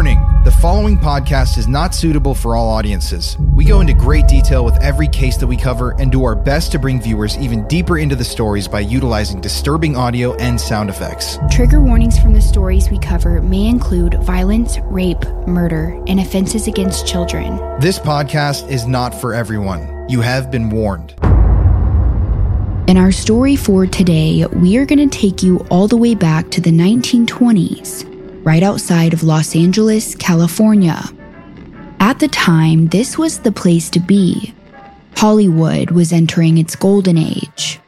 Warning the following podcast is not suitable for all audiences. We go into great detail with every case that we cover and do our best to bring viewers even deeper into the stories by utilizing disturbing audio and sound effects. Trigger warnings from the stories we cover may include violence, rape, murder, and offenses against children. This podcast is not for everyone. You have been warned. In our story for today, we are going to take you all the way back to the 1920s right outside of Los Angeles, California. At the time, this was the place to be. Hollywood was entering its golden age.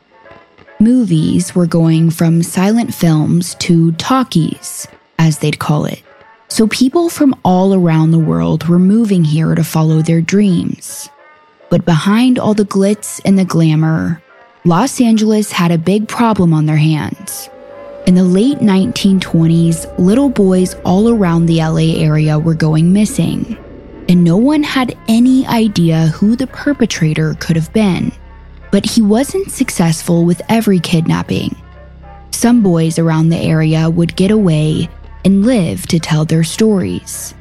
Movies were going from silent films to talkies, as they'd call it. So people from all around the world were moving here to follow their dreams. But behind all the glitz and the glamour, Los Angeles had a big problem on their hands. In the late 1920s, little boys all around the LA area were going missing, and no one had any idea who the perpetrator could have been. But he wasn't successful with every kidnapping. Some boys around the area would get away and live to tell their stories.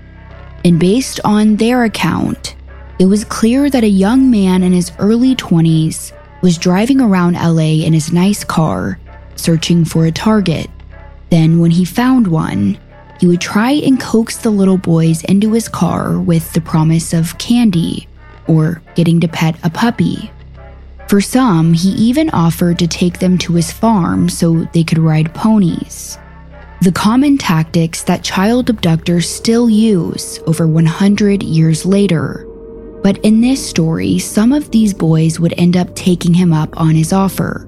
And based on their account, it was clear that a young man in his early 20s was driving around LA in his nice car searching for a target. Then, when he found one, he would try and coax the little boys into his car with the promise of candy or getting to pet a puppy. For some, he even offered to take them to his farm so they could ride ponies. The common tactics that child abductors still use over 100 years later. But in this story, some of these boys would end up taking him up on his offer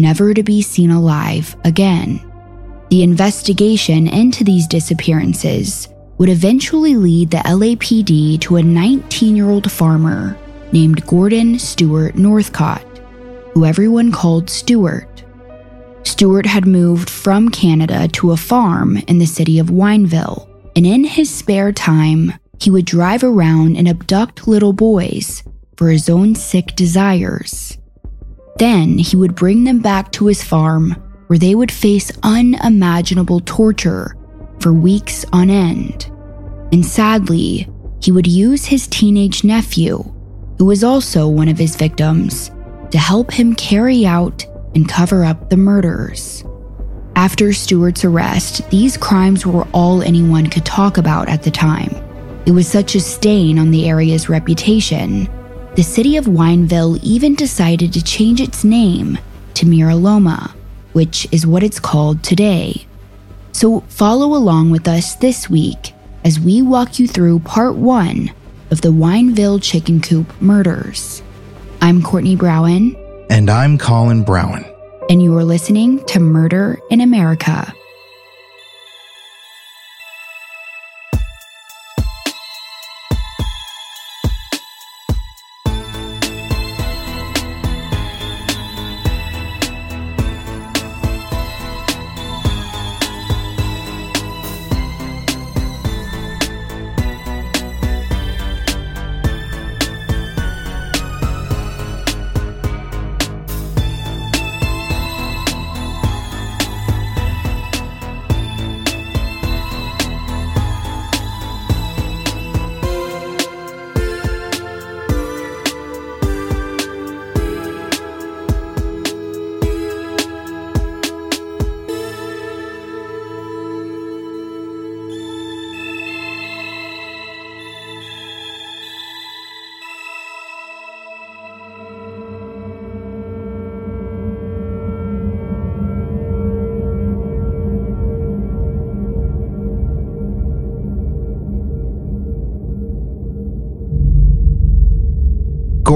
never to be seen alive again. The investigation into these disappearances would eventually lead the LAPD to a 19 year old farmer named Gordon Stewart Northcott, who everyone called Stewart. Stewart had moved from Canada to a farm in the city of Wineville, and in his spare time, he would drive around and abduct little boys for his own sick desires. Then he would bring them back to his farm where they would face unimaginable torture for weeks on end. And sadly, he would use his teenage nephew, who was also one of his victims, to help him carry out and cover up the murders. After Stewart's arrest, these crimes were all anyone could talk about at the time. It was such a stain on the area's reputation the city of Wineville even decided to change its name to Mira Loma, which is what it's called today. So follow along with us this week as we walk you through part one of the Wineville Chicken Coop murders. I'm Courtney Browen. And I'm Colin Browen. And you are listening to Murder in America.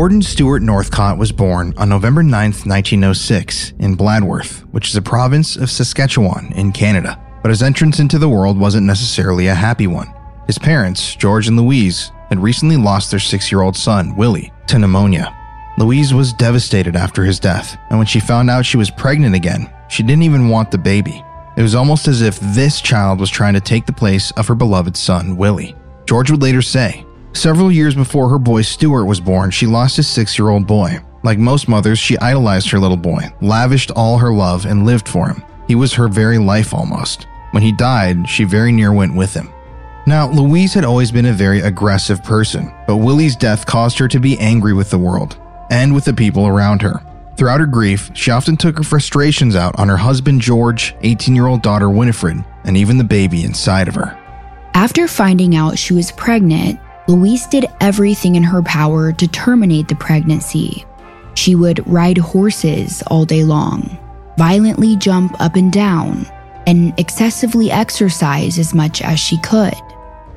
Gordon Stewart Northcott was born on November 9, 1906, in Bladworth, which is a province of Saskatchewan in Canada. But his entrance into the world wasn't necessarily a happy one. His parents, George and Louise, had recently lost their six year old son, Willie, to pneumonia. Louise was devastated after his death, and when she found out she was pregnant again, she didn't even want the baby. It was almost as if this child was trying to take the place of her beloved son, Willie. George would later say, Several years before her boy Stewart was born, she lost a six year old boy. Like most mothers, she idolized her little boy, lavished all her love, and lived for him. He was her very life almost. When he died, she very near went with him. Now, Louise had always been a very aggressive person, but Willie's death caused her to be angry with the world and with the people around her. Throughout her grief, she often took her frustrations out on her husband George, 18 year old daughter Winifred, and even the baby inside of her. After finding out she was pregnant, Louise did everything in her power to terminate the pregnancy. She would ride horses all day long, violently jump up and down, and excessively exercise as much as she could.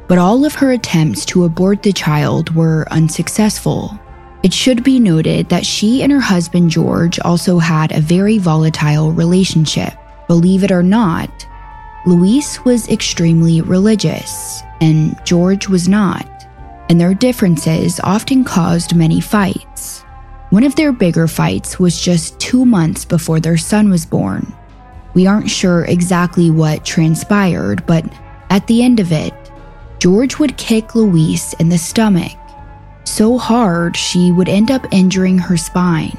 But all of her attempts to abort the child were unsuccessful. It should be noted that she and her husband George also had a very volatile relationship. Believe it or not, Louise was extremely religious, and George was not, and their differences often caused many fights. One of their bigger fights was just two months before their son was born. We aren't sure exactly what transpired, but at the end of it, George would kick Louise in the stomach so hard she would end up injuring her spine.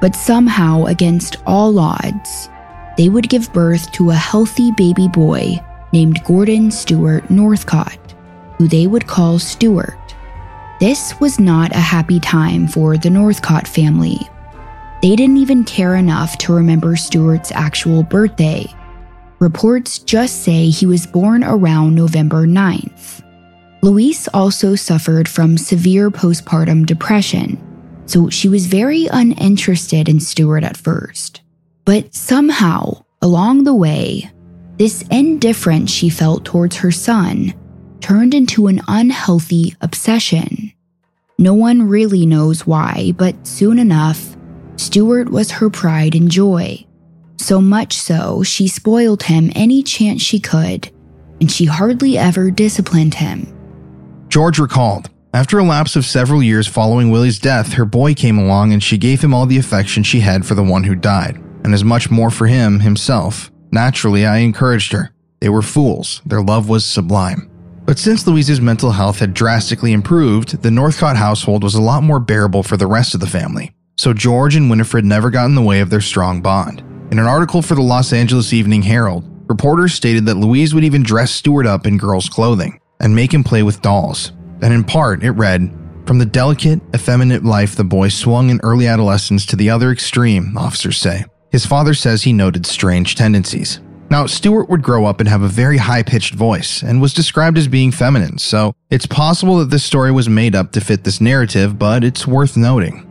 But somehow, against all odds, they would give birth to a healthy baby boy named Gordon Stewart Northcott, who they would call Stewart. This was not a happy time for the Northcott family. They didn't even care enough to remember Stewart's actual birthday. Reports just say he was born around November 9th. Louise also suffered from severe postpartum depression, so she was very uninterested in Stewart at first. But somehow, along the way, this indifference she felt towards her son turned into an unhealthy obsession. No one really knows why, but soon enough, Stewart was her pride and joy. So much so, she spoiled him any chance she could, and she hardly ever disciplined him. George recalled, after a lapse of several years following Willie's death, her boy came along and she gave him all the affection she had for the one who died, and as much more for him himself. Naturally, I encouraged her. They were fools, their love was sublime. But since Louise's mental health had drastically improved, the Northcott household was a lot more bearable for the rest of the family. So George and Winifred never got in the way of their strong bond. In an article for the Los Angeles Evening Herald, reporters stated that Louise would even dress Stewart up in girls' clothing and make him play with dolls. And in part, it read, From the delicate, effeminate life the boy swung in early adolescence to the other extreme, officers say. His father says he noted strange tendencies. Now, Stewart would grow up and have a very high pitched voice and was described as being feminine, so it's possible that this story was made up to fit this narrative, but it's worth noting.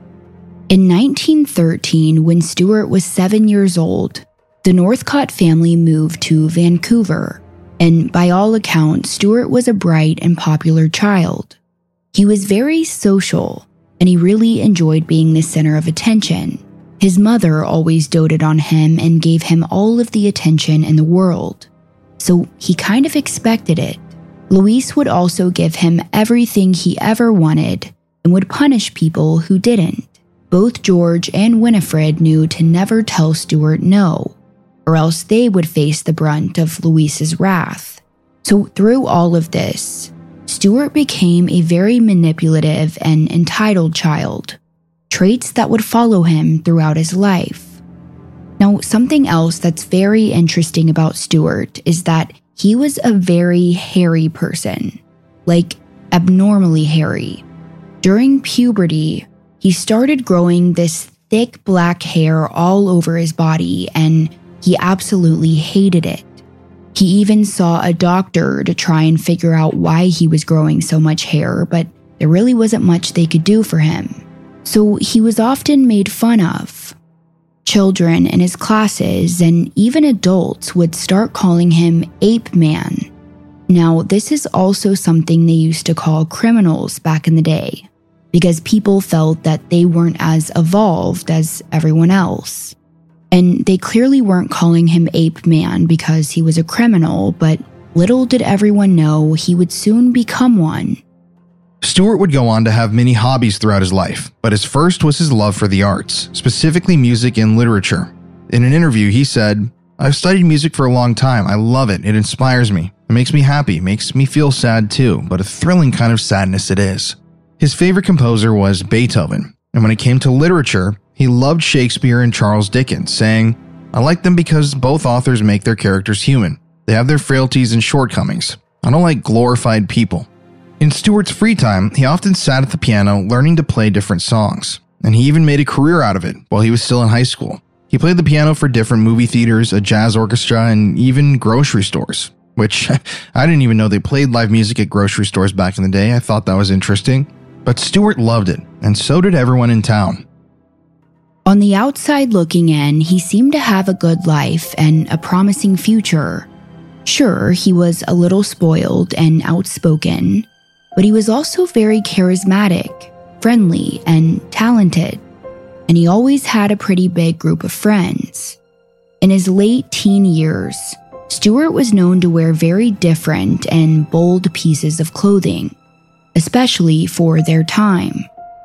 In 1913, when Stewart was seven years old, the Northcott family moved to Vancouver, and by all accounts, Stewart was a bright and popular child. He was very social, and he really enjoyed being the center of attention. His mother always doted on him and gave him all of the attention in the world. So he kind of expected it. Louise would also give him everything he ever wanted and would punish people who didn't. Both George and Winifred knew to never tell Stewart no, or else they would face the brunt of Louise's wrath. So, through all of this, Stewart became a very manipulative and entitled child traits that would follow him throughout his life. Now, something else that's very interesting about Stewart is that he was a very hairy person, like abnormally hairy. During puberty, he started growing this thick black hair all over his body, and he absolutely hated it. He even saw a doctor to try and figure out why he was growing so much hair, but there really wasn't much they could do for him so he was often made fun of. Children in his classes and even adults would start calling him Ape Man. Now, this is also something they used to call criminals back in the day, because people felt that they weren't as evolved as everyone else. And they clearly weren't calling him Ape Man because he was a criminal, but little did everyone know he would soon become one. Stewart would go on to have many hobbies throughout his life, but his first was his love for the arts, specifically music and literature. In an interview, he said, I've studied music for a long time. I love it. It inspires me. It makes me happy, makes me feel sad too, but a thrilling kind of sadness it is. His favorite composer was Beethoven, and when it came to literature, he loved Shakespeare and Charles Dickens, saying, I like them because both authors make their characters human. They have their frailties and shortcomings. I don't like glorified people. In Stewart's free time, he often sat at the piano learning to play different songs, and he even made a career out of it while he was still in high school. He played the piano for different movie theaters, a jazz orchestra, and even grocery stores, which I didn't even know they played live music at grocery stores back in the day. I thought that was interesting. But Stewart loved it, and so did everyone in town. On the outside looking in, he seemed to have a good life and a promising future. Sure, he was a little spoiled and outspoken, but he was also very charismatic, friendly, and talented. And he always had a pretty big group of friends. In his late teen years, Stewart was known to wear very different and bold pieces of clothing, especially for their time.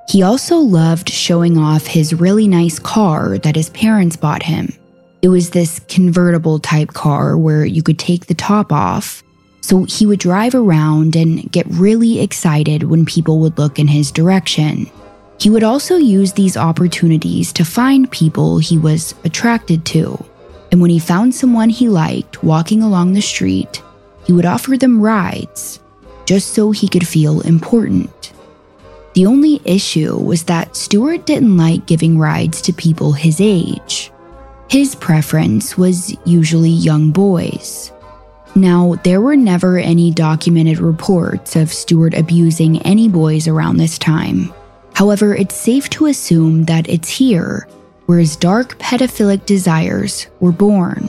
He also loved showing off his really nice car that his parents bought him. It was this convertible type car where you could take the top off. So he would drive around and get really excited when people would look in his direction. He would also use these opportunities to find people he was attracted to. And when he found someone he liked walking along the street, he would offer them rides just so he could feel important. The only issue was that Stewart didn't like giving rides to people his age. His preference was usually young boys. Now, there were never any documented reports of Stewart abusing any boys around this time. However, it's safe to assume that it's here where his dark pedophilic desires were born.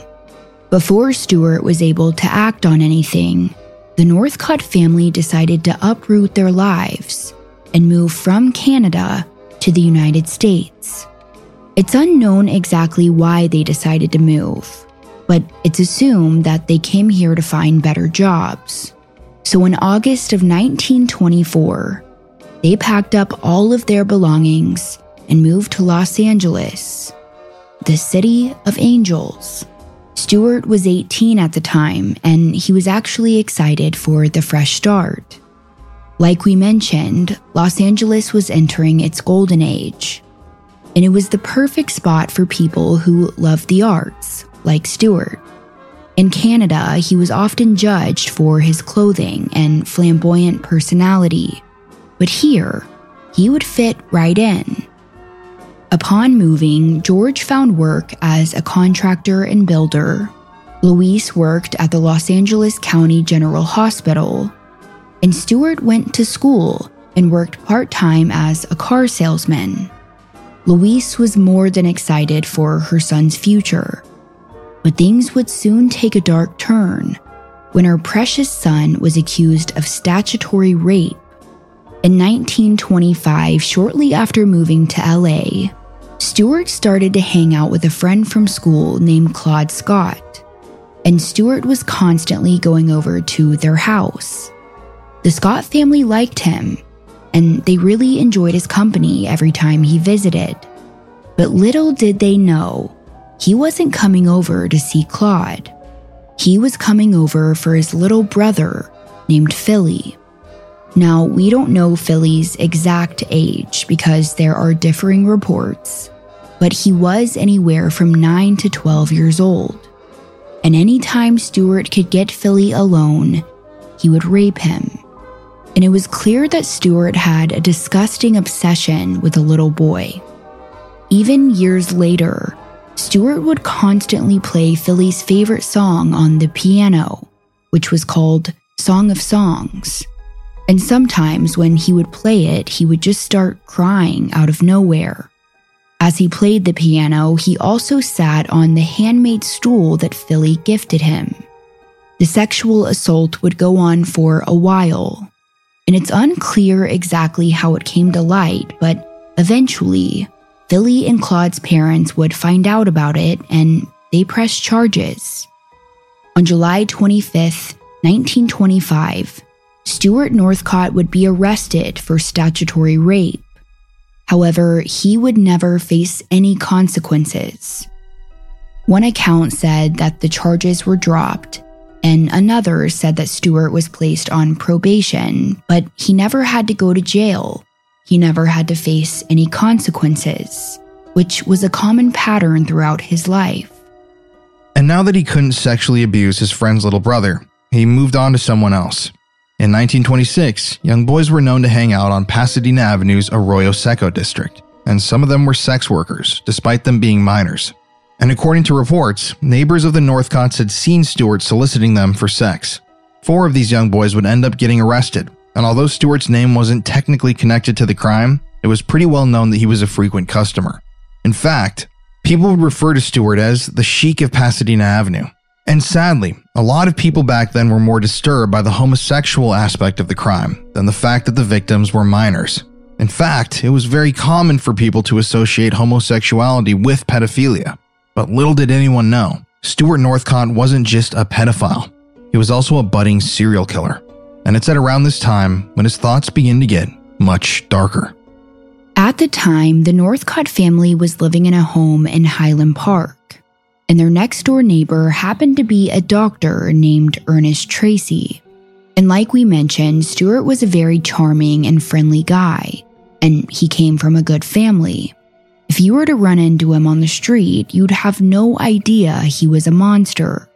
Before Stewart was able to act on anything, the Northcott family decided to uproot their lives and move from Canada to the United States. It's unknown exactly why they decided to move, but it's assumed that they came here to find better jobs. So in August of 1924, they packed up all of their belongings and moved to Los Angeles, the city of angels. Stewart was 18 at the time, and he was actually excited for the fresh start. Like we mentioned, Los Angeles was entering its golden age, and it was the perfect spot for people who loved the arts, like Stewart. In Canada, he was often judged for his clothing and flamboyant personality, but here, he would fit right in. Upon moving, George found work as a contractor and builder. Louise worked at the Los Angeles County General Hospital, and Stewart went to school and worked part time as a car salesman. Louise was more than excited for her son's future. But things would soon take a dark turn when her precious son was accused of statutory rape. In 1925, shortly after moving to LA, Stewart started to hang out with a friend from school named Claude Scott, and Stewart was constantly going over to their house. The Scott family liked him, and they really enjoyed his company every time he visited. But little did they know, he wasn't coming over to see Claude. He was coming over for his little brother named Philly. Now, we don't know Philly's exact age because there are differing reports, but he was anywhere from 9 to 12 years old. And anytime Stewart could get Philly alone, he would rape him and it was clear that Stewart had a disgusting obsession with a little boy. Even years later, Stewart would constantly play Philly's favorite song on the piano, which was called Song of Songs. And sometimes when he would play it, he would just start crying out of nowhere. As he played the piano, he also sat on the handmade stool that Philly gifted him. The sexual assault would go on for a while, and it's unclear exactly how it came to light, but eventually, Philly and Claude's parents would find out about it and they pressed charges. On July 25, 1925, Stewart Northcott would be arrested for statutory rape. However, he would never face any consequences. One account said that the charges were dropped and another said that Stewart was placed on probation, but he never had to go to jail. He never had to face any consequences, which was a common pattern throughout his life. And now that he couldn't sexually abuse his friend's little brother, he moved on to someone else. In 1926, young boys were known to hang out on Pasadena Avenue's Arroyo Seco district, and some of them were sex workers, despite them being minors. And according to reports, neighbors of the Northcotts had seen Stewart soliciting them for sex. Four of these young boys would end up getting arrested, and although Stewart's name wasn't technically connected to the crime, it was pretty well known that he was a frequent customer. In fact, people would refer to Stewart as the Sheik of Pasadena Avenue. And sadly, a lot of people back then were more disturbed by the homosexual aspect of the crime than the fact that the victims were minors. In fact, it was very common for people to associate homosexuality with pedophilia. But little did anyone know, Stewart Northcott wasn't just a pedophile, he was also a budding serial killer. And it's at around this time when his thoughts begin to get much darker. At the time, the Northcott family was living in a home in Highland Park, and their next door neighbor happened to be a doctor named Ernest Tracy. And like we mentioned, Stewart was a very charming and friendly guy, and he came from a good family. If you were to run into him on the street, you'd have no idea he was a monster.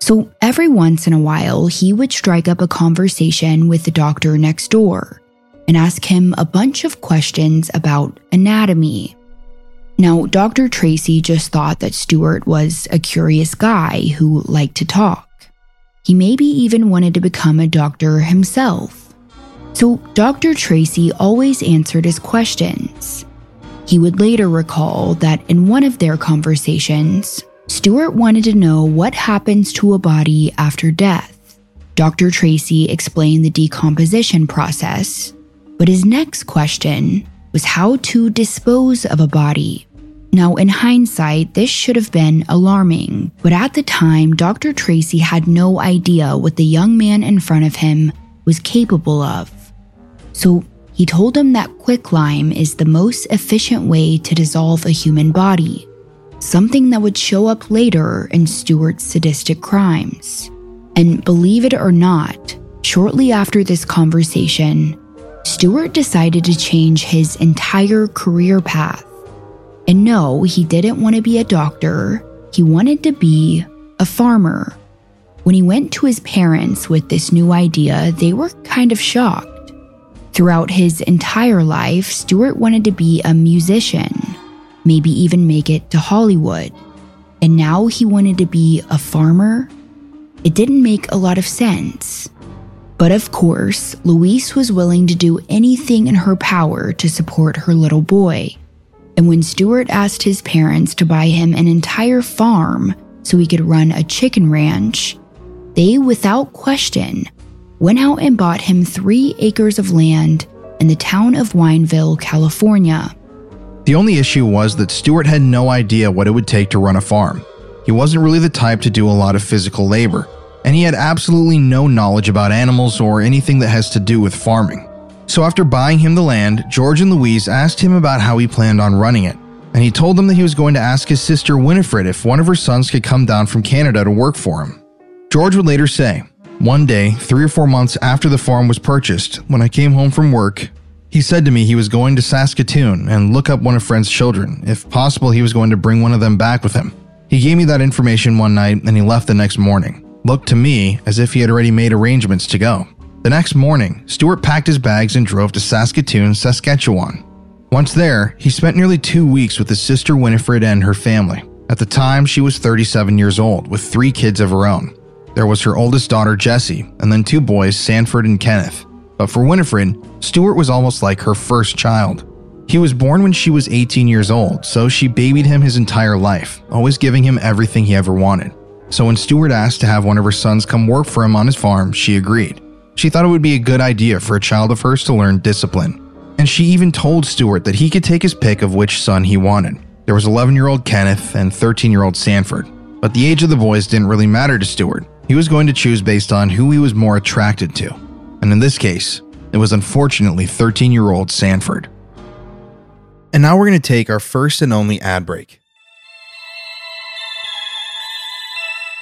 So every once in a while, he would strike up a conversation with the doctor next door and ask him a bunch of questions about anatomy. Now, Dr. Tracy just thought that Stewart was a curious guy who liked to talk. He maybe even wanted to become a doctor himself. So, Dr. Tracy always answered his questions. He would later recall that in one of their conversations, Stewart wanted to know what happens to a body after death. Dr. Tracy explained the decomposition process but his next question was how to dispose of a body. Now, in hindsight, this should have been alarming, but at the time, Dr. Tracy had no idea what the young man in front of him was capable of. So he told him that quicklime is the most efficient way to dissolve a human body, something that would show up later in Stewart's sadistic crimes. And believe it or not, shortly after this conversation, Stewart decided to change his entire career path. And no, he didn't want to be a doctor, he wanted to be a farmer. When he went to his parents with this new idea, they were kind of shocked. Throughout his entire life, Stewart wanted to be a musician, maybe even make it to Hollywood. And now he wanted to be a farmer? It didn't make a lot of sense. But of course, Louise was willing to do anything in her power to support her little boy. And when Stewart asked his parents to buy him an entire farm so he could run a chicken ranch, they, without question, went out and bought him three acres of land in the town of Wineville, California. The only issue was that Stewart had no idea what it would take to run a farm. He wasn't really the type to do a lot of physical labor and he had absolutely no knowledge about animals or anything that has to do with farming. So, after buying him the land, George and Louise asked him about how he planned on running it, and he told them that he was going to ask his sister Winifred if one of her sons could come down from Canada to work for him. George would later say, One day, three or four months after the farm was purchased, when I came home from work, he said to me he was going to Saskatoon and look up one of Friend's children. If possible, he was going to bring one of them back with him. He gave me that information one night and he left the next morning looked to me as if he had already made arrangements to go. The next morning, Stewart packed his bags and drove to Saskatoon, Saskatchewan. Once there, he spent nearly two weeks with his sister Winifred and her family. At the time, she was 37 years old, with three kids of her own. There was her oldest daughter, Jessie, and then two boys, Sanford and Kenneth. But for Winifred, Stewart was almost like her first child. He was born when she was 18 years old, so she babied him his entire life, always giving him everything he ever wanted. So when Stewart asked to have one of her sons come work for him on his farm, she agreed. She thought it would be a good idea for a child of hers to learn discipline. And she even told Stewart that he could take his pick of which son he wanted. There was 11 year old Kenneth and 13 year old Sanford. But the age of the boys didn't really matter to Stewart. He was going to choose based on who he was more attracted to. And in this case, it was unfortunately 13 year old Sanford. And now we're going to take our first and only ad break.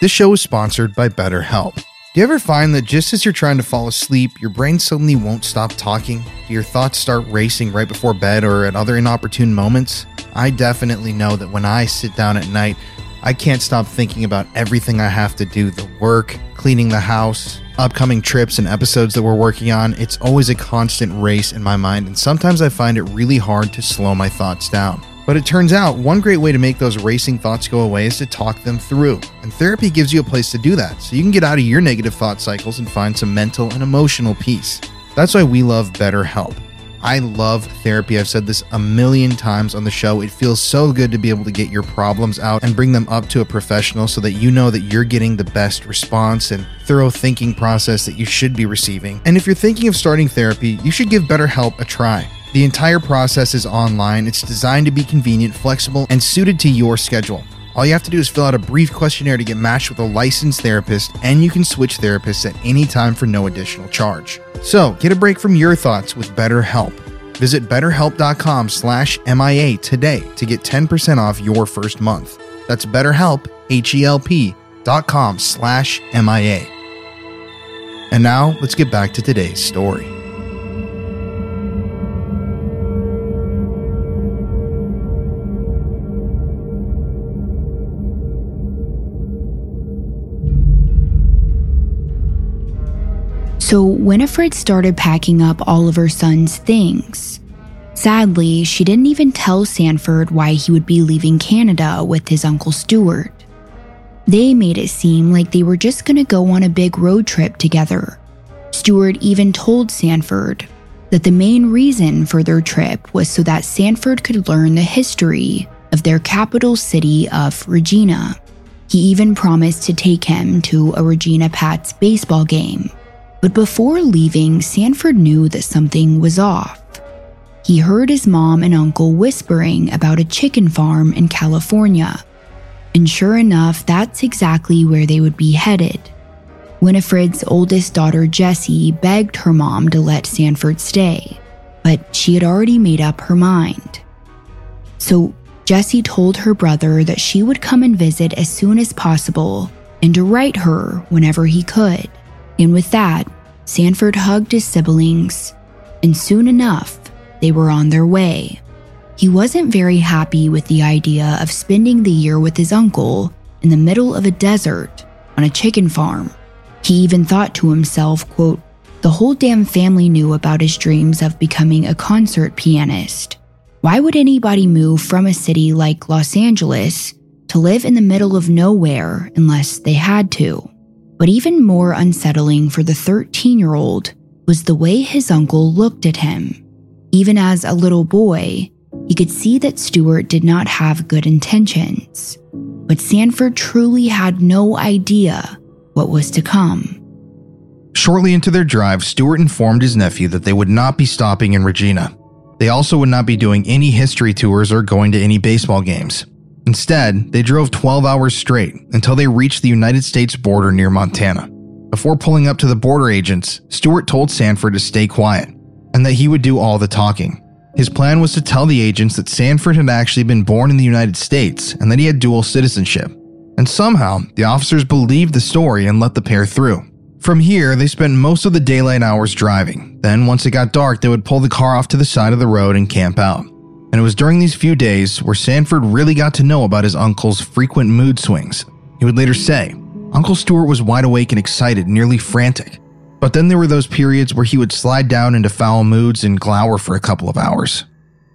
This show is sponsored by BetterHelp. Do you ever find that just as you're trying to fall asleep, your brain suddenly won't stop talking? Do your thoughts start racing right before bed or at other inopportune moments? I definitely know that when I sit down at night, I can't stop thinking about everything I have to do the work, cleaning the house, upcoming trips, and episodes that we're working on. It's always a constant race in my mind, and sometimes I find it really hard to slow my thoughts down. But it turns out one great way to make those racing thoughts go away is to talk them through. And therapy gives you a place to do that, so you can get out of your negative thought cycles and find some mental and emotional peace. That's why we love BetterHelp. I love therapy. I've said this a million times on the show. It feels so good to be able to get your problems out and bring them up to a professional so that you know that you're getting the best response and thorough thinking process that you should be receiving. And if you're thinking of starting therapy, you should give BetterHelp a try. The entire process is online. It's designed to be convenient, flexible, and suited to your schedule. All you have to do is fill out a brief questionnaire to get matched with a licensed therapist, and you can switch therapists at any time for no additional charge. So, get a break from your thoughts with BetterHelp. Visit betterhelp.com/mia today to get 10% off your first month. That's BetterHelp, H-E-L-P dot com slash MIA. And now, let's get back to today's story. So Winifred started packing up all of her son's things. Sadly, she didn't even tell Sanford why he would be leaving Canada with his Uncle Stewart. They made it seem like they were just going to go on a big road trip together. Stewart even told Sanford that the main reason for their trip was so that Sanford could learn the history of their capital city of Regina. He even promised to take him to a Regina Pats baseball game. But before leaving, Sanford knew that something was off. He heard his mom and uncle whispering about a chicken farm in California. And sure enough, that's exactly where they would be headed. Winifred's oldest daughter, Jessie, begged her mom to let Sanford stay, but she had already made up her mind. So Jessie told her brother that she would come and visit as soon as possible and to write her whenever he could. And with that, Sanford hugged his siblings, and soon enough, they were on their way. He wasn't very happy with the idea of spending the year with his uncle in the middle of a desert on a chicken farm. He even thought to himself, quote, the whole damn family knew about his dreams of becoming a concert pianist. Why would anybody move from a city like Los Angeles to live in the middle of nowhere unless they had to? But even more unsettling for the 13 year old was the way his uncle looked at him. Even as a little boy, he could see that Stewart did not have good intentions. But Sanford truly had no idea what was to come. Shortly into their drive, Stewart informed his nephew that they would not be stopping in Regina. They also would not be doing any history tours or going to any baseball games. Instead, they drove 12 hours straight until they reached the United States border near Montana. Before pulling up to the border agents, Stewart told Sanford to stay quiet and that he would do all the talking. His plan was to tell the agents that Sanford had actually been born in the United States and that he had dual citizenship. And somehow, the officers believed the story and let the pair through. From here, they spent most of the daylight hours driving. Then, once it got dark, they would pull the car off to the side of the road and camp out. And it was during these few days where Sanford really got to know about his uncle's frequent mood swings. He would later say, Uncle Stewart was wide awake and excited, nearly frantic. But then there were those periods where he would slide down into foul moods and glower for a couple of hours.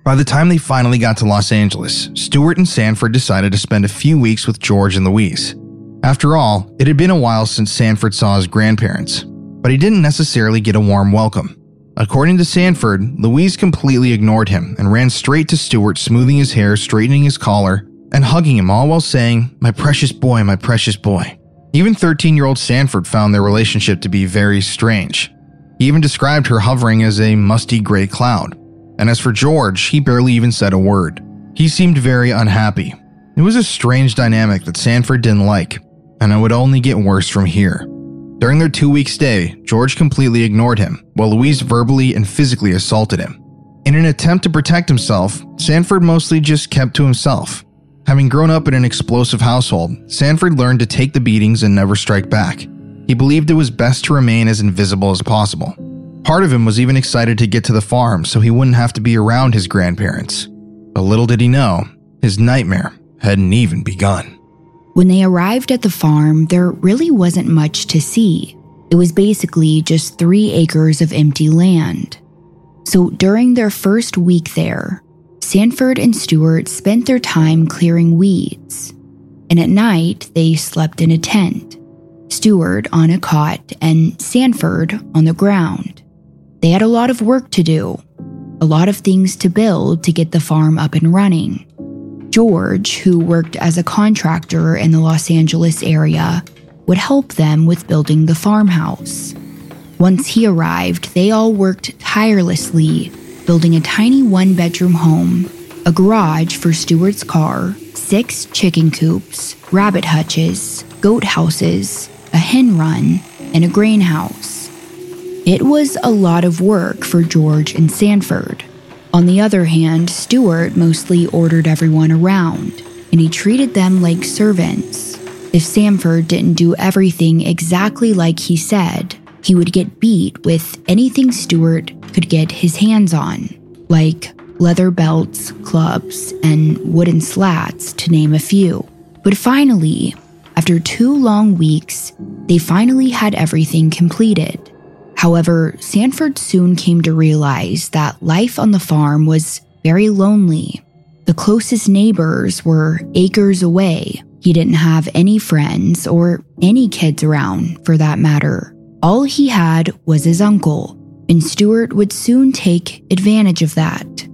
By the time they finally got to Los Angeles, Stewart and Sanford decided to spend a few weeks with George and Louise. After all, it had been a while since Sanford saw his grandparents, but he didn't necessarily get a warm welcome. According to Sanford, Louise completely ignored him and ran straight to Stewart, smoothing his hair, straightening his collar, and hugging him, all while saying, My precious boy, my precious boy. Even 13 year old Sanford found their relationship to be very strange. He even described her hovering as a musty gray cloud. And as for George, he barely even said a word. He seemed very unhappy. It was a strange dynamic that Sanford didn't like, and it would only get worse from here. During their two week stay, George completely ignored him, while Louise verbally and physically assaulted him. In an attempt to protect himself, Sanford mostly just kept to himself. Having grown up in an explosive household, Sanford learned to take the beatings and never strike back. He believed it was best to remain as invisible as possible. Part of him was even excited to get to the farm so he wouldn't have to be around his grandparents. But little did he know, his nightmare hadn't even begun. When they arrived at the farm, there really wasn't much to see. It was basically just three acres of empty land. So during their first week there, Sanford and Stewart spent their time clearing weeds. And at night, they slept in a tent, Stewart on a cot and Sanford on the ground. They had a lot of work to do, a lot of things to build to get the farm up and running. George, who worked as a contractor in the Los Angeles area, would help them with building the farmhouse. Once he arrived, they all worked tirelessly, building a tiny one bedroom home, a garage for Stewart's car, six chicken coops, rabbit hutches, goat houses, a hen run, and a grain house. It was a lot of work for George and Sanford. On the other hand, Stewart mostly ordered everyone around, and he treated them like servants. If Sanford didn't do everything exactly like he said, he would get beat with anything Stewart could get his hands on, like leather belts, clubs, and wooden slats, to name a few. But finally, after two long weeks, they finally had everything completed. However, Sanford soon came to realize that life on the farm was very lonely. The closest neighbors were acres away. He didn't have any friends or any kids around, for that matter. All he had was his uncle, and Stewart would soon take advantage of that.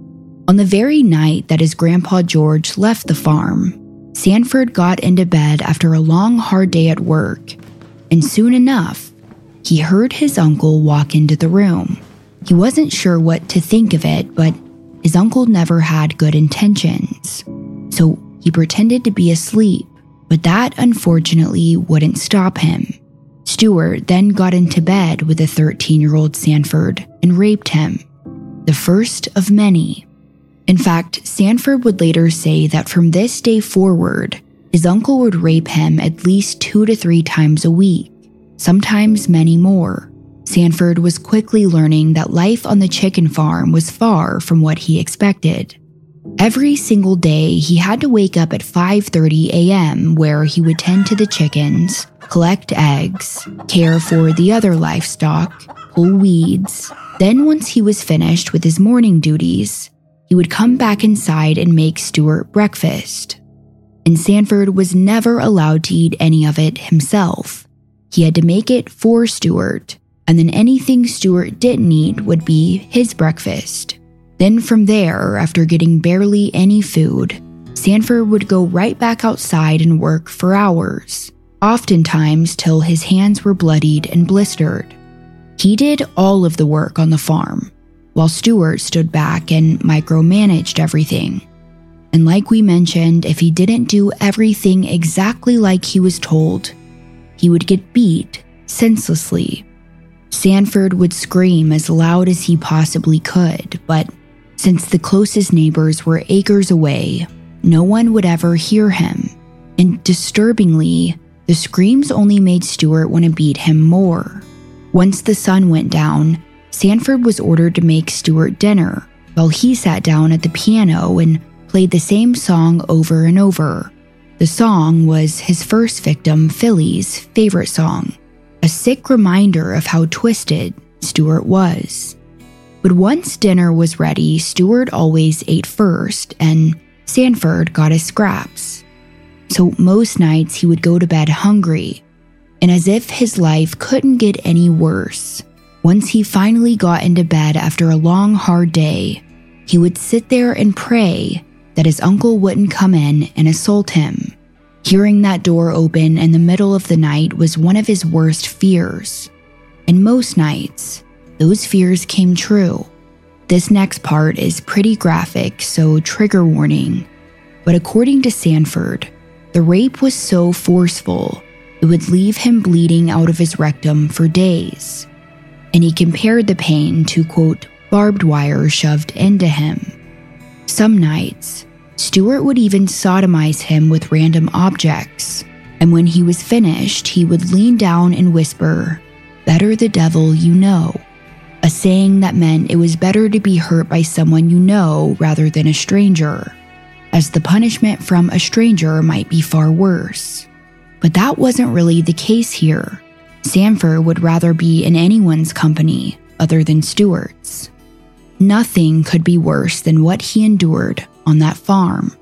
On the very night that his grandpa George left the farm, Sanford got into bed after a long, hard day at work, and soon enough, he heard his uncle walk into the room. He wasn't sure what to think of it, but his uncle never had good intentions. So he pretended to be asleep, but that unfortunately wouldn't stop him. Stewart then got into bed with a 13 year old Sanford and raped him, the first of many. In fact, Sanford would later say that from this day forward, his uncle would rape him at least two to three times a week sometimes many more. Sanford was quickly learning that life on the chicken farm was far from what he expected. Every single day, he had to wake up at 5:30 a.m. where he would tend to the chickens, collect eggs, care for the other livestock, pull weeds. Then once he was finished with his morning duties, he would come back inside and make Stewart breakfast. And Sanford was never allowed to eat any of it himself. He had to make it for Stewart, and then anything Stewart didn't eat would be his breakfast. Then from there, after getting barely any food, Sanford would go right back outside and work for hours, oftentimes till his hands were bloodied and blistered. He did all of the work on the farm, while Stewart stood back and micromanaged everything. And like we mentioned, if he didn't do everything exactly like he was told, he would get beat senselessly. Sanford would scream as loud as he possibly could, but since the closest neighbors were acres away, no one would ever hear him. And disturbingly, the screams only made Stewart want to beat him more. Once the sun went down, Sanford was ordered to make Stewart dinner, while he sat down at the piano and played the same song over and over the song was his first victim, Philly's, favorite song, a sick reminder of how twisted Stewart was. But once dinner was ready, Stewart always ate first, and Sanford got his scraps. So most nights he would go to bed hungry, and as if his life couldn't get any worse. Once he finally got into bed after a long, hard day, he would sit there and pray that his uncle wouldn't come in and assault him. Hearing that door open in the middle of the night was one of his worst fears. And most nights, those fears came true. This next part is pretty graphic, so trigger warning. But according to Sanford, the rape was so forceful, it would leave him bleeding out of his rectum for days. And he compared the pain to, quote, barbed wire shoved into him. Some nights, Stewart would even sodomize him with random objects. And when he was finished, he would lean down and whisper, Better the devil you know. A saying that meant it was better to be hurt by someone you know rather than a stranger, as the punishment from a stranger might be far worse. But that wasn't really the case here. Sanford would rather be in anyone's company other than Stewart's. Nothing could be worse than what he endured on that farm.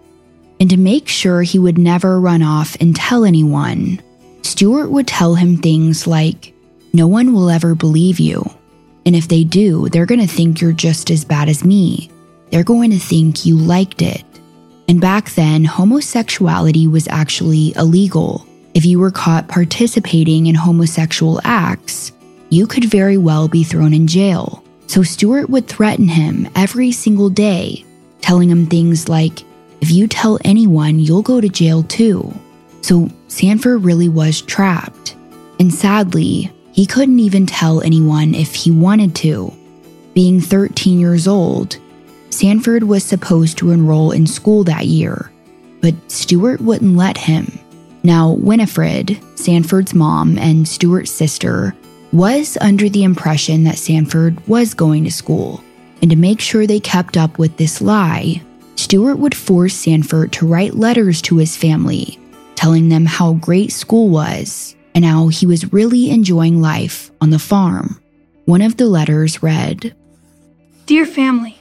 And to make sure he would never run off and tell anyone, Stewart would tell him things like, No one will ever believe you. And if they do, they're going to think you're just as bad as me. They're going to think you liked it. And back then, homosexuality was actually illegal. If you were caught participating in homosexual acts, you could very well be thrown in jail. So Stewart would threaten him every single day, telling him things like, If you tell anyone, you'll go to jail too. So Sanford really was trapped. And sadly, he couldn't even tell anyone if he wanted to. Being 13 years old, Sanford was supposed to enroll in school that year, but Stewart wouldn't let him. Now, Winifred, Sanford's mom and Stewart's sister, was under the impression that Sanford was going to school. And to make sure they kept up with this lie, Stewart would force Sanford to write letters to his family, telling them how great school was and how he was really enjoying life on the farm. One of the letters read Dear family,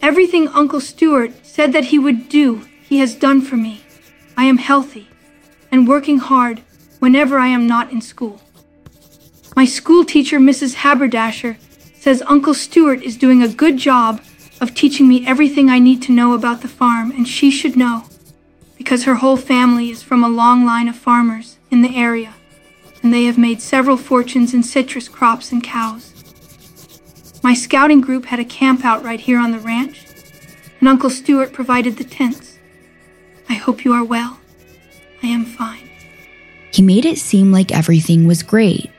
everything Uncle Stewart said that he would do, he has done for me. I am healthy and working hard whenever I am not in school. My school teacher, Mrs. Haberdasher, says Uncle Stewart is doing a good job of teaching me everything I need to know about the farm, and she should know, because her whole family is from a long line of farmers in the area, and they have made several fortunes in citrus crops and cows. My scouting group had a camp out right here on the ranch, and Uncle Stewart provided the tents. I hope you are well. I am fine. He made it seem like everything was great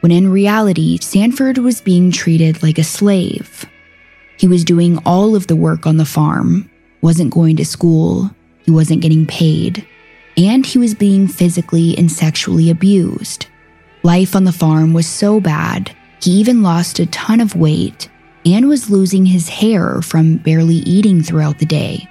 when in reality, Sanford was being treated like a slave. He was doing all of the work on the farm, wasn't going to school, he wasn't getting paid, and he was being physically and sexually abused. Life on the farm was so bad, he even lost a ton of weight and was losing his hair from barely eating throughout the day.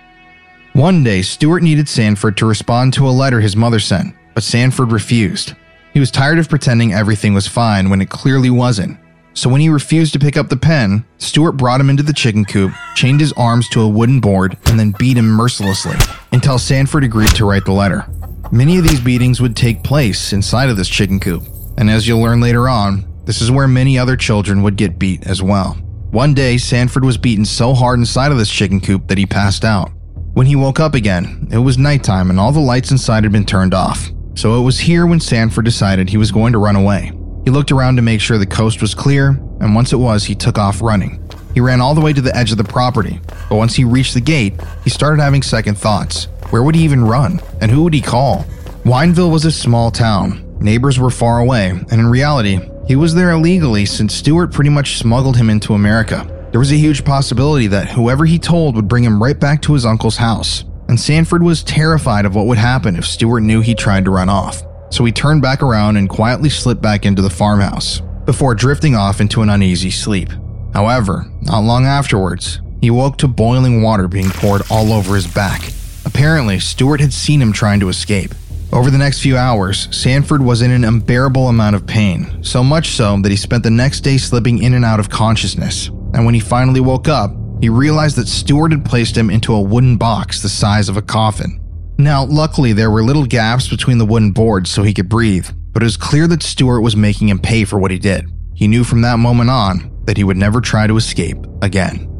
One day, Stewart needed Sanford to respond to a letter his mother sent, but Sanford refused. He was tired of pretending everything was fine when it clearly wasn't. So when he refused to pick up the pen, Stewart brought him into the chicken coop, chained his arms to a wooden board, and then beat him mercilessly until Sanford agreed to write the letter. Many of these beatings would take place inside of this chicken coop, and as you'll learn later on, this is where many other children would get beat as well. One day, Sanford was beaten so hard inside of this chicken coop that he passed out. When he woke up again, it was nighttime and all the lights inside had been turned off. So it was here when Sanford decided he was going to run away. He looked around to make sure the coast was clear, and once it was, he took off running. He ran all the way to the edge of the property, but once he reached the gate, he started having second thoughts. Where would he even run? And who would he call? Wineville was a small town. Neighbors were far away, and in reality, he was there illegally since Stewart pretty much smuggled him into America. There was a huge possibility that whoever he told would bring him right back to his uncle's house and Sanford was terrified of what would happen if Stewart knew he tried to run off. So he turned back around and quietly slipped back into the farmhouse before drifting off into an uneasy sleep. However, not long afterwards, he woke to boiling water being poured all over his back. Apparently, Stewart had seen him trying to escape. Over the next few hours, Sanford was in an unbearable amount of pain, so much so that he spent the next day slipping in and out of consciousness. And when he finally woke up, he realized that Stewart had placed him into a wooden box the size of a coffin. Now, luckily, there were little gaps between the wooden boards so he could breathe, but it was clear that Stewart was making him pay for what he did. He knew from that moment on that he would never try to escape again.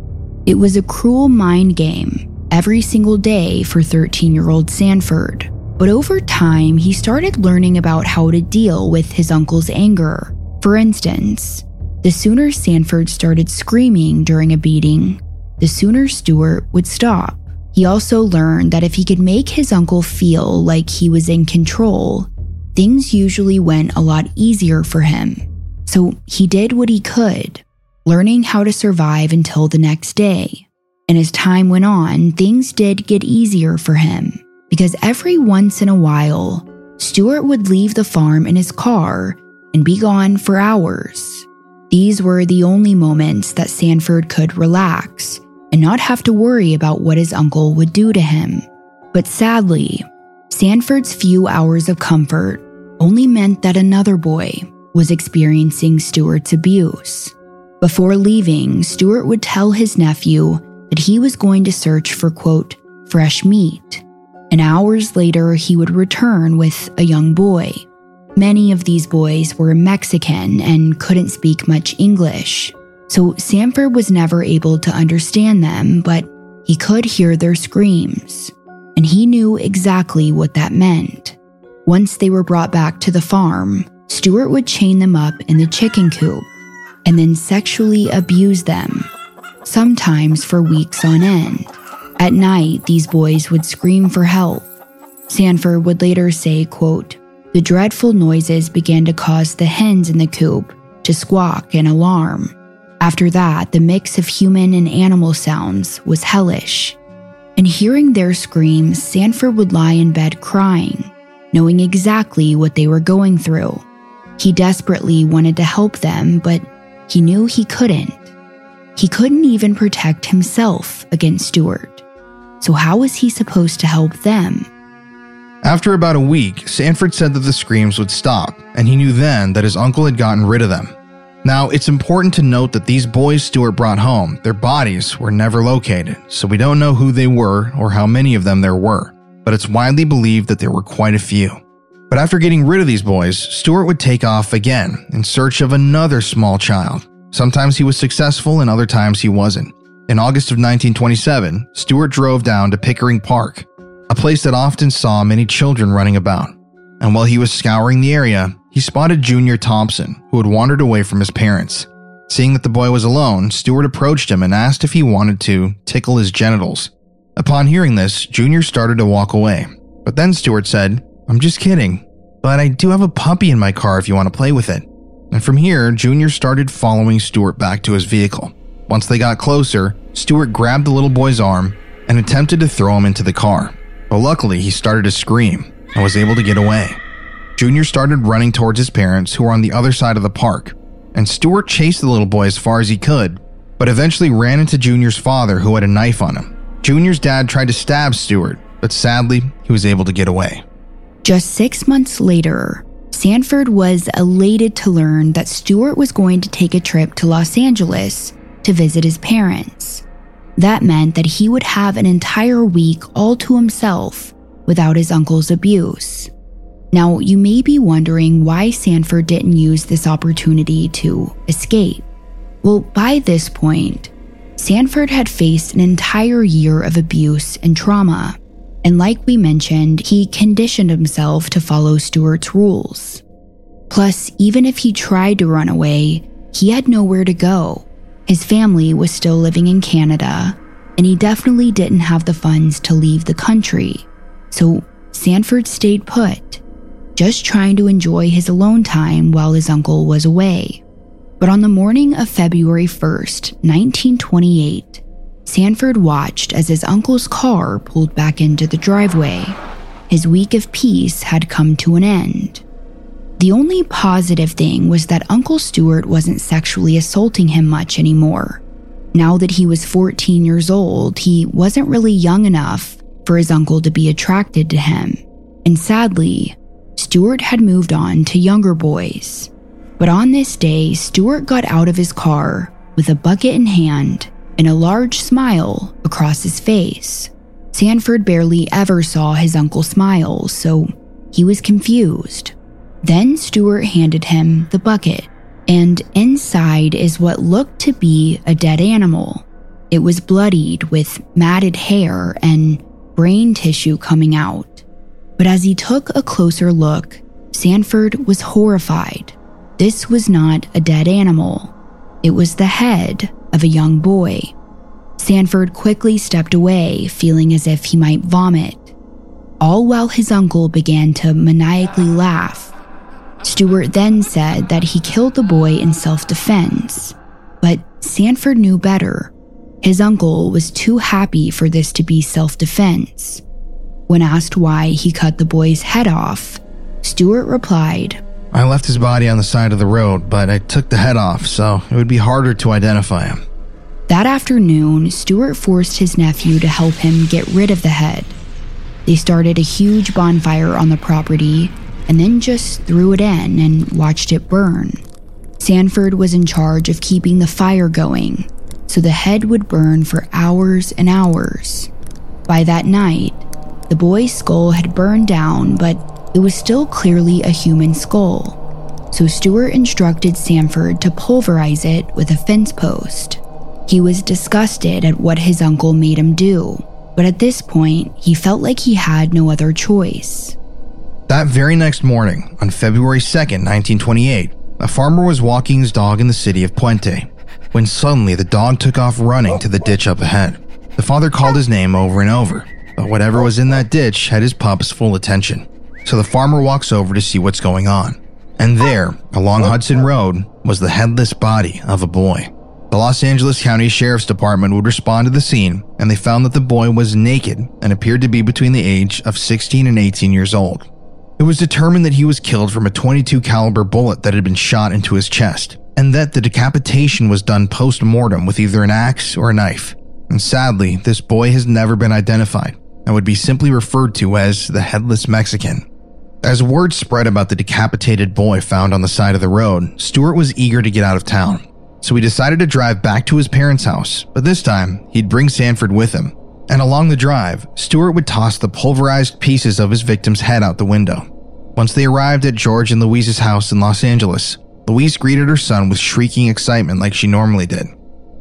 It was a cruel mind game every single day for 13 year old Sanford. But over time, he started learning about how to deal with his uncle's anger. For instance, the sooner Sanford started screaming during a beating, the sooner Stewart would stop. He also learned that if he could make his uncle feel like he was in control, things usually went a lot easier for him. So he did what he could, learning how to survive until the next day. And as time went on, things did get easier for him because every once in a while, Stewart would leave the farm in his car and be gone for hours. These were the only moments that Sanford could relax and not have to worry about what his uncle would do to him. But sadly, Sanford's few hours of comfort only meant that another boy was experiencing Stewart's abuse. Before leaving, Stewart would tell his nephew that he was going to search for, quote, fresh meat. And hours later, he would return with a young boy. Many of these boys were Mexican and couldn't speak much English. So Sanford was never able to understand them, but he could hear their screams. And he knew exactly what that meant. Once they were brought back to the farm, Stewart would chain them up in the chicken coop and then sexually abuse them, sometimes for weeks on end. At night, these boys would scream for help. Sanford would later say, quote, The dreadful noises began to cause the hens in the coop to squawk and alarm. After that, the mix of human and animal sounds was hellish. And hearing their screams, Sanford would lie in bed crying, knowing exactly what they were going through. He desperately wanted to help them, but he knew he couldn't. He couldn't even protect himself against Stewart. So, how was he supposed to help them? After about a week, Sanford said that the screams would stop, and he knew then that his uncle had gotten rid of them. Now, it's important to note that these boys Stewart brought home, their bodies were never located, so we don't know who they were or how many of them there were, but it's widely believed that there were quite a few. But after getting rid of these boys, Stewart would take off again in search of another small child. Sometimes he was successful and other times he wasn't. In August of 1927, Stewart drove down to Pickering Park, a place that often saw many children running about. And while he was scouring the area, he spotted Junior Thompson, who had wandered away from his parents. Seeing that the boy was alone, Stewart approached him and asked if he wanted to tickle his genitals. Upon hearing this, Junior started to walk away. But then Stewart said, I'm just kidding, but I do have a puppy in my car if you want to play with it. And from here, Junior started following Stewart back to his vehicle. Once they got closer, Stewart grabbed the little boy's arm and attempted to throw him into the car. But luckily, he started to scream and was able to get away. Junior started running towards his parents, who were on the other side of the park, and Stewart chased the little boy as far as he could, but eventually ran into Junior's father, who had a knife on him. Junior's dad tried to stab Stewart, but sadly, he was able to get away. Just six months later, Sanford was elated to learn that Stewart was going to take a trip to Los Angeles to visit his parents. That meant that he would have an entire week all to himself without his uncle's abuse. Now, you may be wondering why Sanford didn't use this opportunity to escape. Well, by this point, Sanford had faced an entire year of abuse and trauma. And like we mentioned, he conditioned himself to follow Stewart's rules. Plus, even if he tried to run away, he had nowhere to go. His family was still living in Canada, and he definitely didn't have the funds to leave the country. So Sanford stayed put, just trying to enjoy his alone time while his uncle was away. But on the morning of February 1st, 1928, Sanford watched as his uncle's car pulled back into the driveway. His week of peace had come to an end. The only positive thing was that Uncle Stewart wasn't sexually assaulting him much anymore. Now that he was 14 years old, he wasn't really young enough for his uncle to be attracted to him. And sadly, Stewart had moved on to younger boys. But on this day, Stewart got out of his car with a bucket in hand and a large smile across his face. Sanford barely ever saw his uncle smile, so he was confused. Then Stewart handed him the bucket, and inside is what looked to be a dead animal. It was bloodied with matted hair and brain tissue coming out. But as he took a closer look, Sanford was horrified. This was not a dead animal, it was the head of a young boy. Sanford quickly stepped away, feeling as if he might vomit, all while his uncle began to maniacally laugh Stewart then said that he killed the boy in self defense, but Sanford knew better. His uncle was too happy for this to be self defense. When asked why he cut the boy's head off, Stewart replied, I left his body on the side of the road, but I took the head off, so it would be harder to identify him. That afternoon, Stewart forced his nephew to help him get rid of the head. They started a huge bonfire on the property and then just threw it in and watched it burn. Sanford was in charge of keeping the fire going, so the head would burn for hours and hours. By that night, the boy's skull had burned down, but it was still clearly a human skull. So Stewart instructed Sanford to pulverize it with a fence post. He was disgusted at what his uncle made him do, but at this point, he felt like he had no other choice. That very next morning, on February 2nd, 1928, a farmer was walking his dog in the city of Puente when suddenly the dog took off running to the ditch up ahead. The father called his name over and over, but whatever was in that ditch had his pup's full attention. So the farmer walks over to see what's going on. And there, along Hudson Road, was the headless body of a boy. The Los Angeles County Sheriff's Department would respond to the scene, and they found that the boy was naked and appeared to be between the age of 16 and 18 years old. It was determined that he was killed from a 22 caliber bullet that had been shot into his chest, and that the decapitation was done post-mortem with either an axe or a knife. And sadly, this boy has never been identified and would be simply referred to as the headless Mexican. As word spread about the decapitated boy found on the side of the road, Stewart was eager to get out of town. So he decided to drive back to his parents' house, but this time he'd bring Sanford with him and along the drive, Stewart would toss the pulverized pieces of his victim's head out the window. Once they arrived at George and Louise's house in Los Angeles, Louise greeted her son with shrieking excitement like she normally did.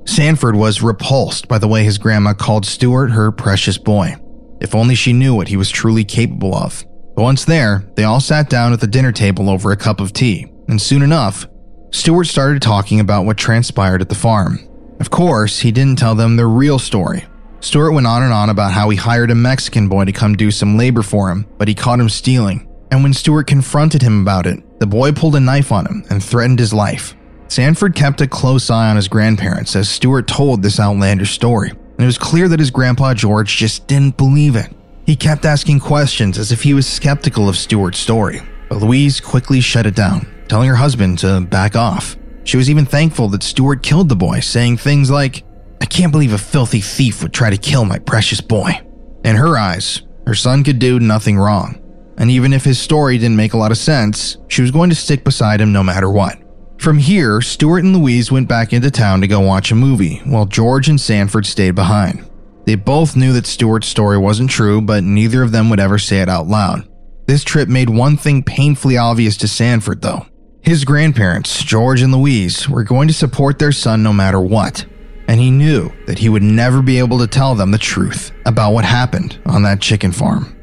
Sanford was repulsed by the way his grandma called Stewart her precious boy. If only she knew what he was truly capable of. But once there, they all sat down at the dinner table over a cup of tea, and soon enough, Stewart started talking about what transpired at the farm. Of course, he didn't tell them the real story, Stewart went on and on about how he hired a Mexican boy to come do some labor for him, but he caught him stealing. And when Stewart confronted him about it, the boy pulled a knife on him and threatened his life. Sanford kept a close eye on his grandparents as Stewart told this outlandish story, and it was clear that his grandpa George just didn't believe it. He kept asking questions as if he was skeptical of Stewart's story, but Louise quickly shut it down, telling her husband to back off. She was even thankful that Stewart killed the boy, saying things like, I can't believe a filthy thief would try to kill my precious boy. In her eyes, her son could do nothing wrong. And even if his story didn't make a lot of sense, she was going to stick beside him no matter what. From here, Stewart and Louise went back into town to go watch a movie, while George and Sanford stayed behind. They both knew that Stewart's story wasn't true, but neither of them would ever say it out loud. This trip made one thing painfully obvious to Sanford, though. His grandparents, George and Louise, were going to support their son no matter what and he knew that he would never be able to tell them the truth about what happened on that chicken farm.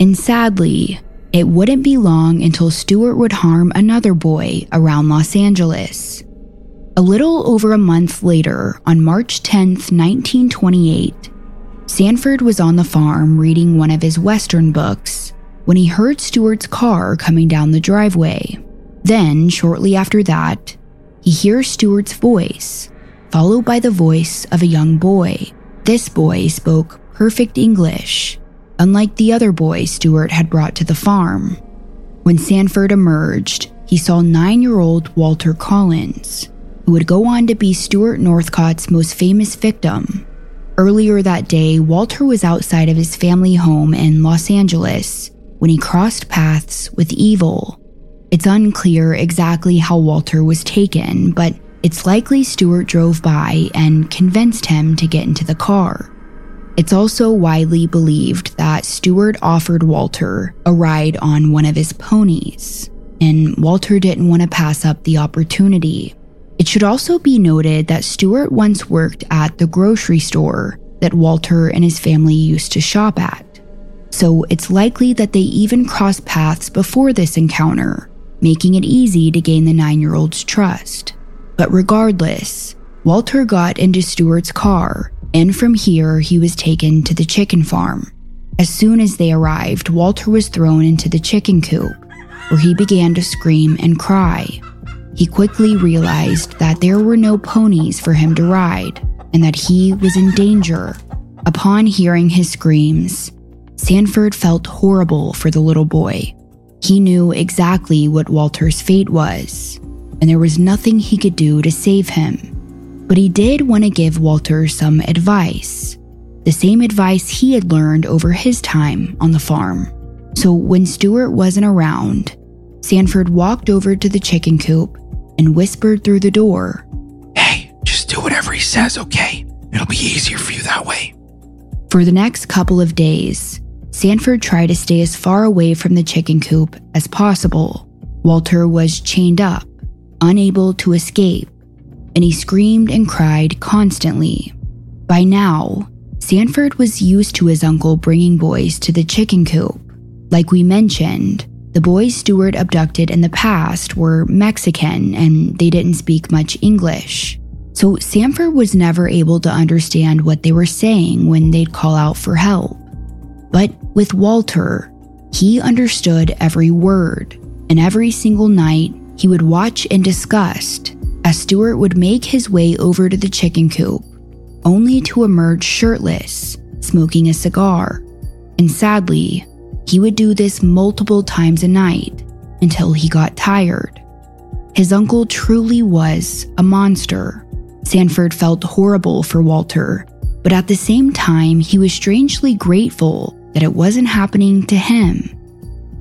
And sadly, it wouldn't be long until Stewart would harm another boy around Los Angeles. A little over a month later, on March 10, 1928, Sanford was on the farm reading one of his Western books when he heard Stewart's car coming down the driveway. Then, shortly after that, he hears Stewart's voice followed by the voice of a young boy. This boy spoke perfect English, unlike the other boys Stewart had brought to the farm. When Sanford emerged, he saw nine year old Walter Collins, who would go on to be Stewart Northcott's most famous victim. Earlier that day, Walter was outside of his family home in Los Angeles when he crossed paths with Evil. It's unclear exactly how Walter was taken, but it's likely Stewart drove by and convinced him to get into the car. It's also widely believed that Stewart offered Walter a ride on one of his ponies, and Walter didn't want to pass up the opportunity. It should also be noted that Stewart once worked at the grocery store that Walter and his family used to shop at. So it's likely that they even crossed paths before this encounter, making it easy to gain the nine year old's trust. But regardless, Walter got into Stewart's car, and from here he was taken to the chicken farm. As soon as they arrived, Walter was thrown into the chicken coop, where he began to scream and cry. He quickly realized that there were no ponies for him to ride, and that he was in danger. Upon hearing his screams, Sanford felt horrible for the little boy. He knew exactly what Walter's fate was and there was nothing he could do to save him. But he did want to give Walter some advice. the same advice he had learned over his time on the farm. So when Stewart wasn't around, Sanford walked over to the chicken coop and whispered through the door, Hey, just do whatever he says, okay? It'll be easier for you that way. For the next couple of days, Sanford tried to stay as far away from the chicken coop as possible. Walter was chained up, unable to escape, and he screamed and cried constantly. By now, Sanford was used to his uncle bringing boys to the chicken coop. Like we mentioned, the boys Stewart abducted in the past were Mexican and they didn't speak much English. So Sanford was never able to understand what they were saying when they'd call out for help. But with Walter, he understood every word, and every single night he would watch in disgust as Stewart would make his way over to the chicken coop, only to emerge shirtless, smoking a cigar. And sadly, he would do this multiple times a night until he got tired. His uncle truly was a monster. Sanford felt horrible for Walter, but at the same time, he was strangely grateful that it wasn't happening to him.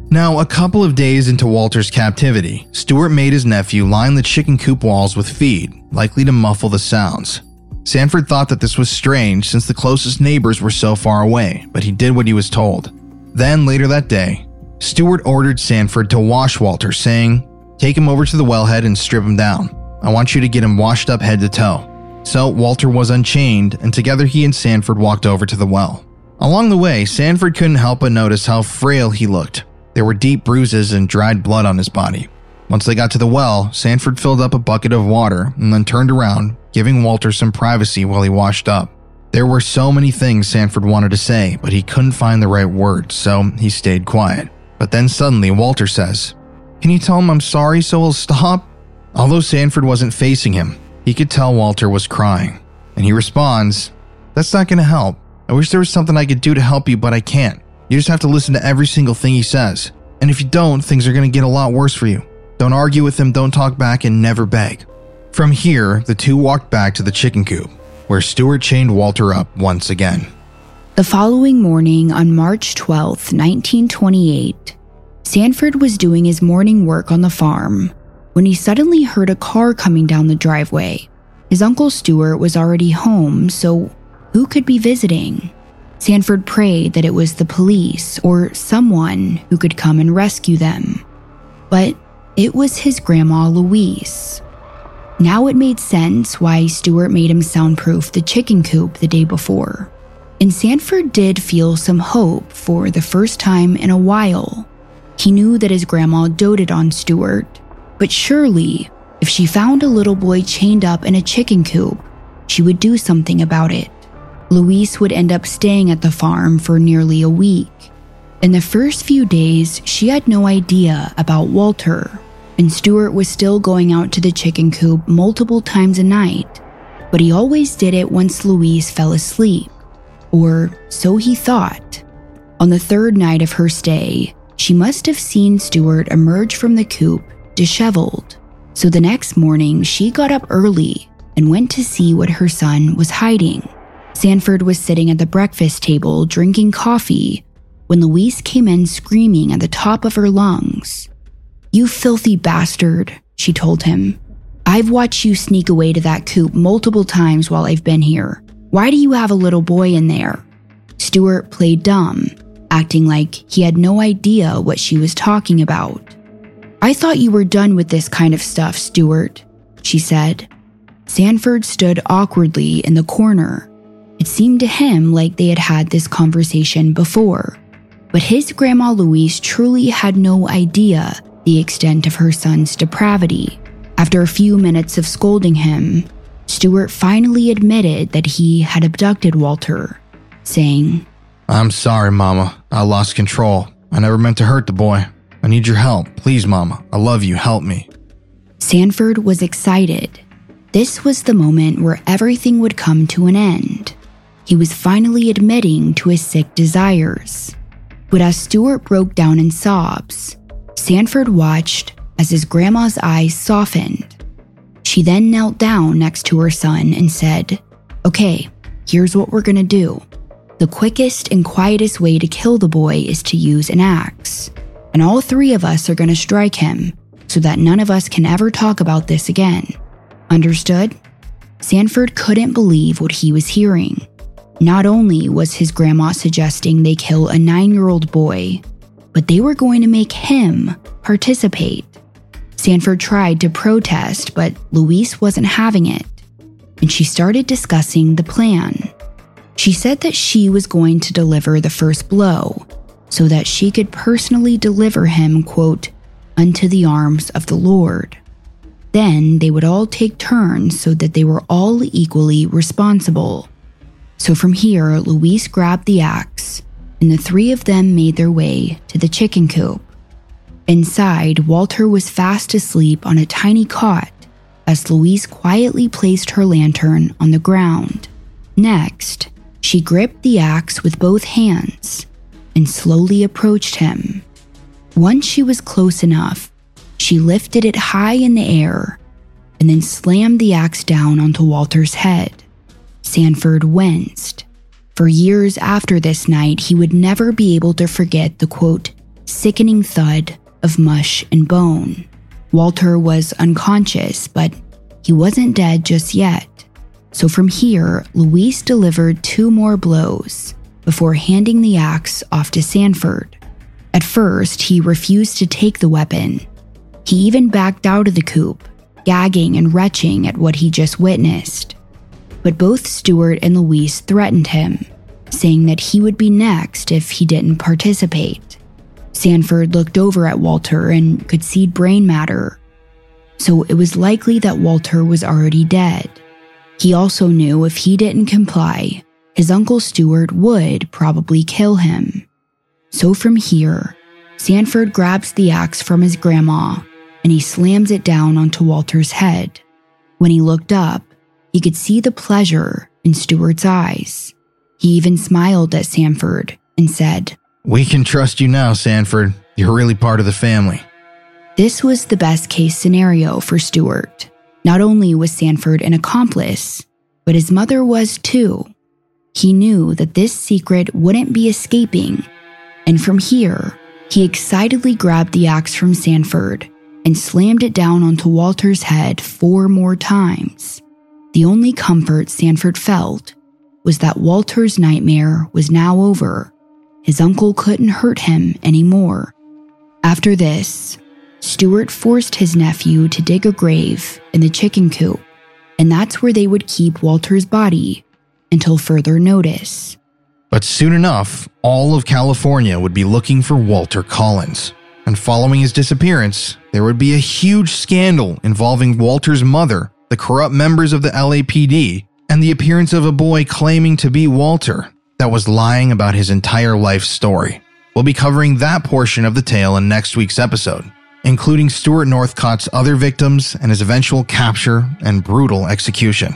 Now, a couple of days into Walter's captivity, Stewart made his nephew line the chicken coop walls with feed, likely to muffle the sounds. Sanford thought that this was strange since the closest neighbors were so far away, but he did what he was told. Then, later that day, Stewart ordered Sanford to wash Walter, saying, Take him over to the wellhead and strip him down. I want you to get him washed up head to toe. So Walter was unchained, and together he and Sanford walked over to the well. Along the way, Sanford couldn't help but notice how frail he looked. There were deep bruises and dried blood on his body. Once they got to the well, Sanford filled up a bucket of water and then turned around, giving Walter some privacy while he washed up. There were so many things Sanford wanted to say, but he couldn't find the right words, so he stayed quiet. But then suddenly, Walter says, Can you tell him I'm sorry so he'll stop? Although Sanford wasn't facing him, he could tell Walter was crying. And he responds, That's not going to help. I wish there was something I could do to help you, but I can't. You just have to listen to every single thing he says. And if you don't, things are going to get a lot worse for you. Don't argue with him, don't talk back, and never beg. From here, the two walked back to the chicken coop, where Stewart chained Walter up once again. The following morning, on March 12, 1928, Sanford was doing his morning work on the farm when he suddenly heard a car coming down the driveway. His uncle Stewart was already home, so who could be visiting? Sanford prayed that it was the police or someone who could come and rescue them. But it was his grandma Louise. Now it made sense why Stewart made him soundproof the chicken coop the day before. And Sanford did feel some hope for the first time in a while. He knew that his grandma doted on Stewart, but surely, if she found a little boy chained up in a chicken coop, she would do something about it. Louise would end up staying at the farm for nearly a week. In the first few days, she had no idea about Walter, and Stewart was still going out to the chicken coop multiple times a night, but he always did it once Louise fell asleep, or so he thought. On the third night of her stay, she must have seen Stewart emerge from the coop disheveled. So the next morning, she got up early and went to see what her son was hiding. Sanford was sitting at the breakfast table drinking coffee when Louise came in screaming at the top of her lungs. You filthy bastard, she told him. I've watched you sneak away to that coop multiple times while I've been here. Why do you have a little boy in there? Stewart played dumb, acting like he had no idea what she was talking about. I thought you were done with this kind of stuff, Stewart, she said. Sanford stood awkwardly in the corner. It seemed to him like they had had this conversation before. But his grandma Louise truly had no idea the extent of her son's depravity. After a few minutes of scolding him, Stewart finally admitted that he had abducted Walter, saying, I'm sorry, Mama. I lost control. I never meant to hurt the boy. I need your help. Please, Mama. I love you. Help me. Sanford was excited. This was the moment where everything would come to an end. He was finally admitting to his sick desires. But as Stewart broke down in sobs, Sanford watched as his grandma's eyes softened. She then knelt down next to her son and said, Okay, here's what we're gonna do. the quickest and quietest way to kill the boy is to use an axe. And all three of us are to strike him so that none of us can ever talk about this again. Understood? Sanford couldn't believe what he was hearing. Not only was his grandma suggesting they kill a nine year old boy, but they were going to make him participate. Sanford tried to protest, but Louise wasn't having it, and she started discussing the plan. She said that she was going to deliver the first blow so that she could personally deliver him, quote, unto the arms of the Lord. Then they would all take turns so that they were all equally responsible. So from here, Louise grabbed the axe, and the three of them made their way to the chicken coop. Inside, Walter was fast asleep on a tiny cot as Louise quietly placed her lantern on the ground. Next, she gripped the axe with both hands and slowly approached him. Once she was close enough, she lifted it high in the air and then slammed the axe down onto Walter's head. Sanford winced. For years after this night, he would never be able to forget the quote, sickening thud of mush and bone. Walter was unconscious, but he wasn't dead just yet. So from here, Louise delivered two more blows before handing the axe off to Sanford. At first, he refused to take the weapon. He even backed out of the coop, gagging and retching at what he just witnessed but both Stewart and Louise threatened him, saying that he would be next if he didn't participate. Sanford looked over at Walter and could see brain matter, so it was likely that Walter was already dead. He also knew if he didn't comply, his uncle Stewart would probably kill him. So from here, Sanford grabs the axe from his grandma and he slams it down onto Walter's head. When he looked up, he could see the pleasure in Stewart's eyes. He even smiled at Sanford and said, We can trust you now, Sanford. You're really part of the family. This was the best case scenario for Stewart. Not only was Sanford an accomplice, but his mother was too. He knew that this secret wouldn't be escaping, and from here, he excitedly grabbed the axe from Sanford and slammed it down onto Walter's head four more times. The only comfort Sanford felt was that Walter's nightmare was now over. His uncle couldn't hurt him anymore. After this, Stewart forced his nephew to dig a grave in the chicken coop, and that's where they would keep Walter's body until further notice. But soon enough, all of California would be looking for Walter Collins. And following his disappearance, there would be a huge scandal involving Walter's mother the corrupt members of the LAPD, and the appearance of a boy claiming to be Walter that was lying about his entire life story. We'll be covering that portion of the tale in next week's episode, including Stewart Northcott's other victims and his eventual capture and brutal execution.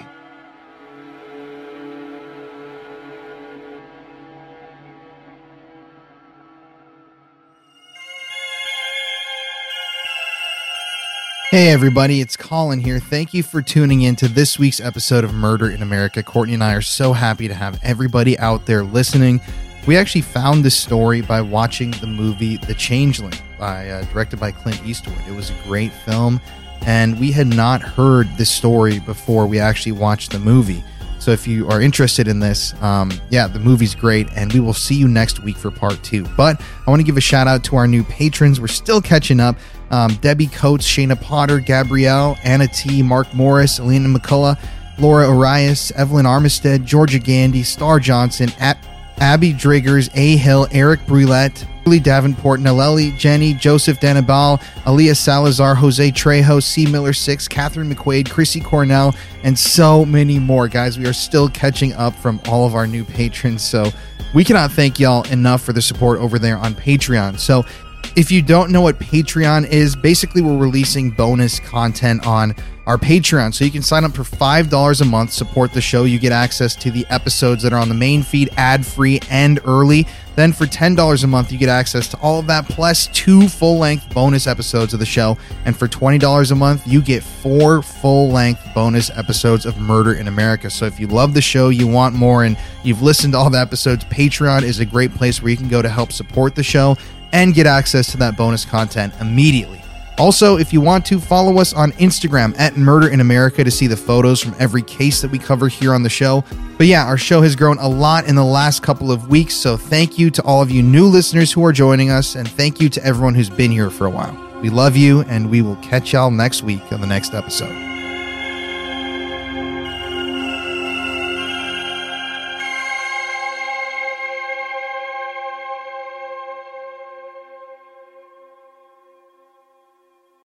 Hey, everybody, it's Colin here. Thank you for tuning in to this week's episode of Murder in America. Courtney and I are so happy to have everybody out there listening. We actually found this story by watching the movie The Changeling, by, uh, directed by Clint Eastwood. It was a great film, and we had not heard this story before we actually watched the movie. So if you are interested in this, um, yeah, the movie's great, and we will see you next week for part two. But I want to give a shout out to our new patrons. We're still catching up um, Debbie Coates, Shayna Potter, Gabrielle, Anna T, Mark Morris, Elena McCullough, Laura Arias, Evelyn Armistead, Georgia Gandy, Star Johnson, Ab- Abby Driggers, A. Hill, Eric Brulette, Julie Davenport, Naleli, Jenny, Joseph Danabal, Aaliyah Salazar, Jose Trejo, C. Miller 6, Catherine McQuaid, Chrissy Cornell, and so many more. Guys, we are still catching up from all of our new patrons. So we cannot thank y'all enough for the support over there on Patreon. So If you don't know what Patreon is, basically we're releasing bonus content on our Patreon. So you can sign up for $5 a month, support the show. You get access to the episodes that are on the main feed ad free and early. Then for $10 a month, you get access to all of that plus two full length bonus episodes of the show. And for $20 a month, you get four full length bonus episodes of Murder in America. So if you love the show, you want more, and you've listened to all the episodes, Patreon is a great place where you can go to help support the show and get access to that bonus content immediately. Also, if you want to, follow us on Instagram at Murder in America to see the photos from every case that we cover here on the show. But yeah, our show has grown a lot in the last couple of weeks, so thank you to all of you new listeners who are joining us, and thank you to everyone who's been here for a while. We love you, and we will catch y'all next week on the next episode.